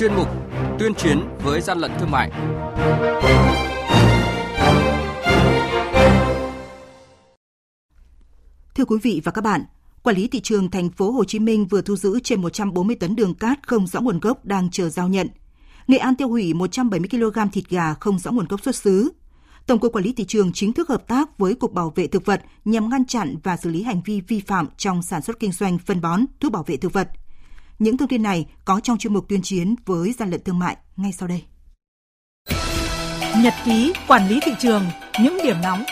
chuyên mục Tuyên chiến với gian lận thương mại. Thưa quý vị và các bạn, Quản lý thị trường thành phố Hồ Chí Minh vừa thu giữ trên 140 tấn đường cát không rõ nguồn gốc đang chờ giao nhận. Nghệ An tiêu hủy 170 kg thịt gà không rõ nguồn gốc xuất xứ. Tổng cục Quản lý thị trường chính thức hợp tác với Cục Bảo vệ thực vật nhằm ngăn chặn và xử lý hành vi vi phạm trong sản xuất kinh doanh phân bón, thuốc bảo vệ thực vật. Những thông tin này có trong chuyên mục tuyên chiến với gian lận thương mại ngay sau đây. Nhật ký quản lý thị trường, những điểm nóng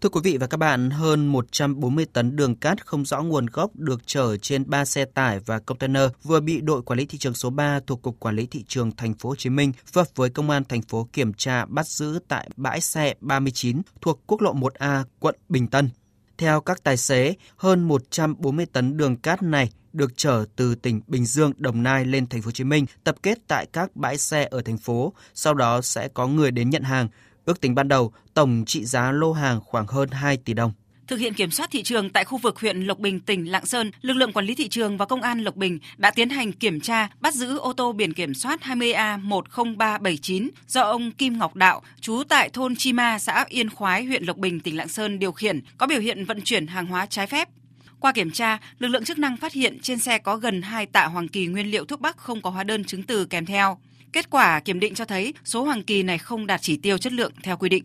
Thưa quý vị và các bạn, hơn 140 tấn đường cát không rõ nguồn gốc được chở trên 3 xe tải và container vừa bị đội quản lý thị trường số 3 thuộc cục quản lý thị trường thành phố Hồ Chí Minh phối hợp với công an thành phố kiểm tra bắt giữ tại bãi xe 39 thuộc quốc lộ 1A, quận Bình Tân. Theo các tài xế, hơn 140 tấn đường cát này được chở từ tỉnh Bình Dương, Đồng Nai lên thành phố Hồ Chí Minh, tập kết tại các bãi xe ở thành phố, sau đó sẽ có người đến nhận hàng. Ước tính ban đầu, tổng trị giá lô hàng khoảng hơn 2 tỷ đồng. Thực hiện kiểm soát thị trường tại khu vực huyện Lộc Bình, tỉnh Lạng Sơn, lực lượng quản lý thị trường và công an Lộc Bình đã tiến hành kiểm tra, bắt giữ ô tô biển kiểm soát 20A10379 do ông Kim Ngọc Đạo, trú tại thôn Chi Ma, xã Yên Khoái, huyện Lộc Bình, tỉnh Lạng Sơn điều khiển, có biểu hiện vận chuyển hàng hóa trái phép. Qua kiểm tra, lực lượng chức năng phát hiện trên xe có gần 2 tạ hoàng kỳ nguyên liệu thuốc bắc không có hóa đơn chứng từ kèm theo. Kết quả kiểm định cho thấy số hoàng kỳ này không đạt chỉ tiêu chất lượng theo quy định.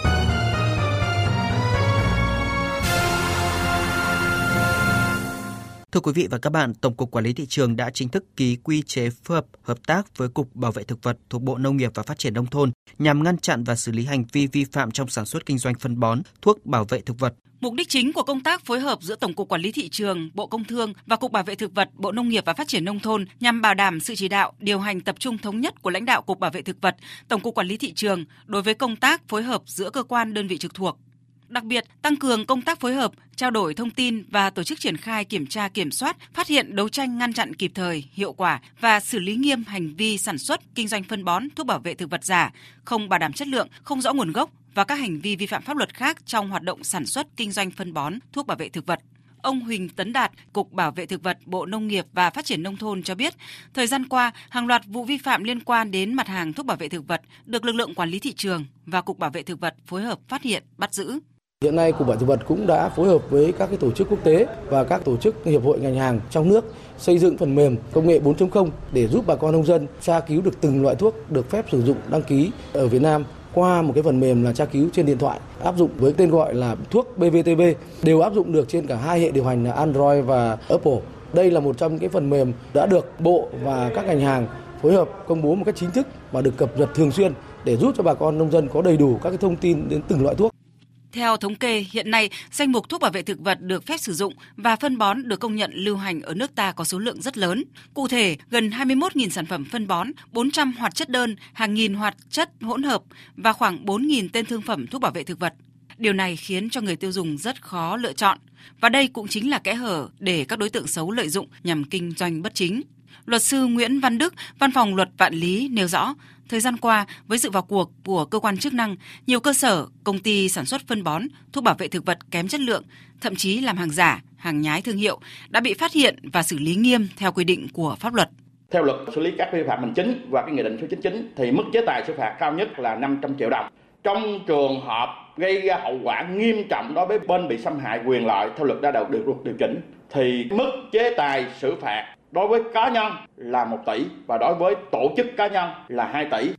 Thưa quý vị và các bạn, Tổng cục Quản lý thị trường đã chính thức ký quy chế phối hợp hợp tác với Cục Bảo vệ thực vật thuộc Bộ Nông nghiệp và Phát triển nông thôn nhằm ngăn chặn và xử lý hành vi vi phạm trong sản xuất kinh doanh phân bón, thuốc bảo vệ thực vật. Mục đích chính của công tác phối hợp giữa Tổng cục Quản lý thị trường, Bộ Công Thương và Cục Bảo vệ thực vật, Bộ Nông nghiệp và Phát triển nông thôn nhằm bảo đảm sự chỉ đạo, điều hành tập trung thống nhất của lãnh đạo Cục Bảo vệ thực vật, Tổng cục Quản lý thị trường đối với công tác phối hợp giữa cơ quan đơn vị trực thuộc đặc biệt tăng cường công tác phối hợp, trao đổi thông tin và tổ chức triển khai kiểm tra kiểm soát, phát hiện đấu tranh ngăn chặn kịp thời, hiệu quả và xử lý nghiêm hành vi sản xuất, kinh doanh phân bón, thuốc bảo vệ thực vật giả, không bảo đảm chất lượng, không rõ nguồn gốc và các hành vi vi phạm pháp luật khác trong hoạt động sản xuất, kinh doanh phân bón, thuốc bảo vệ thực vật. Ông Huỳnh Tấn Đạt, Cục Bảo vệ Thực vật, Bộ Nông nghiệp và Phát triển Nông thôn cho biết, thời gian qua, hàng loạt vụ vi phạm liên quan đến mặt hàng thuốc bảo vệ thực vật được lực lượng quản lý thị trường và Cục Bảo vệ Thực vật phối hợp phát hiện, bắt giữ. Hiện nay Cục Bảo vệ thực vật cũng đã phối hợp với các cái tổ chức quốc tế và các tổ chức hiệp hội ngành hàng trong nước xây dựng phần mềm công nghệ 4.0 để giúp bà con nông dân tra cứu được từng loại thuốc được phép sử dụng, đăng ký ở Việt Nam qua một cái phần mềm là tra cứu trên điện thoại, áp dụng với tên gọi là thuốc BVTB đều áp dụng được trên cả hai hệ điều hành là Android và Apple. Đây là một trong những cái phần mềm đã được Bộ và các ngành hàng phối hợp công bố một cách chính thức và được cập nhật thường xuyên để giúp cho bà con nông dân có đầy đủ các cái thông tin đến từng loại thuốc. Theo thống kê, hiện nay danh mục thuốc bảo vệ thực vật được phép sử dụng và phân bón được công nhận lưu hành ở nước ta có số lượng rất lớn. Cụ thể, gần 21.000 sản phẩm phân bón, 400 hoạt chất đơn, hàng nghìn hoạt chất hỗn hợp và khoảng 4.000 tên thương phẩm thuốc bảo vệ thực vật. Điều này khiến cho người tiêu dùng rất khó lựa chọn. Và đây cũng chính là kẽ hở để các đối tượng xấu lợi dụng nhằm kinh doanh bất chính. Luật sư Nguyễn Văn Đức, Văn phòng Luật Vạn Lý nêu rõ, thời gian qua với sự vào cuộc của cơ quan chức năng, nhiều cơ sở, công ty sản xuất phân bón, thuốc bảo vệ thực vật kém chất lượng, thậm chí làm hàng giả, hàng nhái thương hiệu đã bị phát hiện và xử lý nghiêm theo quy định của pháp luật. Theo luật xử lý các vi phạm hành chính và cái nghị định số 99 thì mức chế tài xử phạt cao nhất là 500 triệu đồng. Trong trường hợp gây ra hậu quả nghiêm trọng đối với bên bị xâm hại quyền lợi theo luật đã được được điều chỉnh, thì mức chế tài xử phạt đối với cá nhân là 1 tỷ và đối với tổ chức cá nhân là 2 tỷ.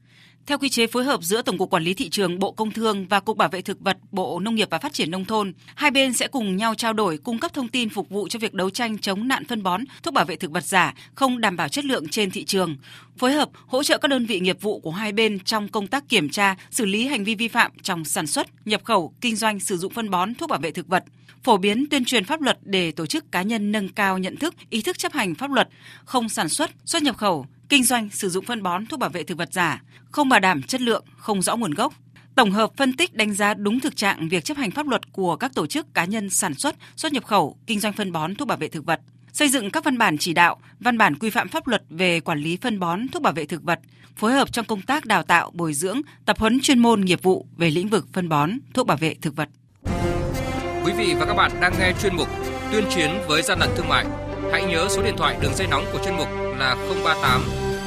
Theo quy chế phối hợp giữa Tổng cục Quản lý thị trường Bộ Công Thương và Cục Bảo vệ thực vật Bộ Nông nghiệp và Phát triển nông thôn, hai bên sẽ cùng nhau trao đổi cung cấp thông tin phục vụ cho việc đấu tranh chống nạn phân bón, thuốc bảo vệ thực vật giả không đảm bảo chất lượng trên thị trường, phối hợp hỗ trợ các đơn vị nghiệp vụ của hai bên trong công tác kiểm tra, xử lý hành vi vi phạm trong sản xuất, nhập khẩu, kinh doanh sử dụng phân bón, thuốc bảo vệ thực vật phổ biến tuyên truyền pháp luật để tổ chức cá nhân nâng cao nhận thức, ý thức chấp hành pháp luật, không sản xuất, xuất nhập khẩu, kinh doanh sử dụng phân bón thuốc bảo vệ thực vật giả, không bảo đảm chất lượng, không rõ nguồn gốc. Tổng hợp phân tích đánh giá đúng thực trạng việc chấp hành pháp luật của các tổ chức cá nhân sản xuất, xuất nhập khẩu, kinh doanh phân bón thuốc bảo vệ thực vật, xây dựng các văn bản chỉ đạo, văn bản quy phạm pháp luật về quản lý phân bón thuốc bảo vệ thực vật, phối hợp trong công tác đào tạo, bồi dưỡng, tập huấn chuyên môn nghiệp vụ về lĩnh vực phân bón thuốc bảo vệ thực vật. Quý vị và các bạn đang nghe chuyên mục Tuyên chiến với gian lận thương mại. Hãy nhớ số điện thoại đường dây nóng của chuyên mục là 038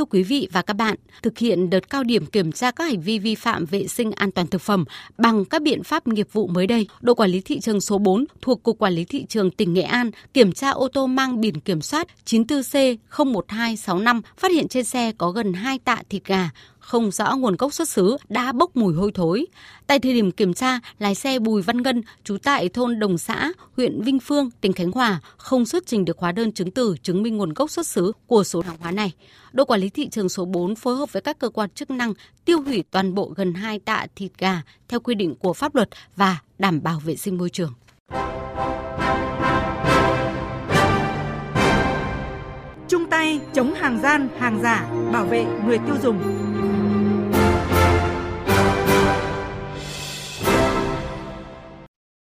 Thưa quý vị và các bạn, thực hiện đợt cao điểm kiểm tra các hành vi vi phạm vệ sinh an toàn thực phẩm bằng các biện pháp nghiệp vụ mới đây, đội quản lý thị trường số 4 thuộc Cục Quản lý Thị trường tỉnh Nghệ An kiểm tra ô tô mang biển kiểm soát 94C01265 phát hiện trên xe có gần 2 tạ thịt gà, không rõ nguồn gốc xuất xứ đã bốc mùi hôi thối. Tại thời điểm kiểm tra, lái xe Bùi Văn Ngân, trú tại thôn Đồng Xã, huyện Vinh Phương, tỉnh Khánh Hòa, không xuất trình được hóa đơn chứng từ chứng minh nguồn gốc xuất xứ của số hàng hóa này. Đội quản lý thị trường số 4 phối hợp với các cơ quan chức năng tiêu hủy toàn bộ gần 2 tạ thịt gà theo quy định của pháp luật và đảm bảo vệ sinh môi trường. Chung tay chống hàng gian, hàng giả, bảo vệ người tiêu dùng.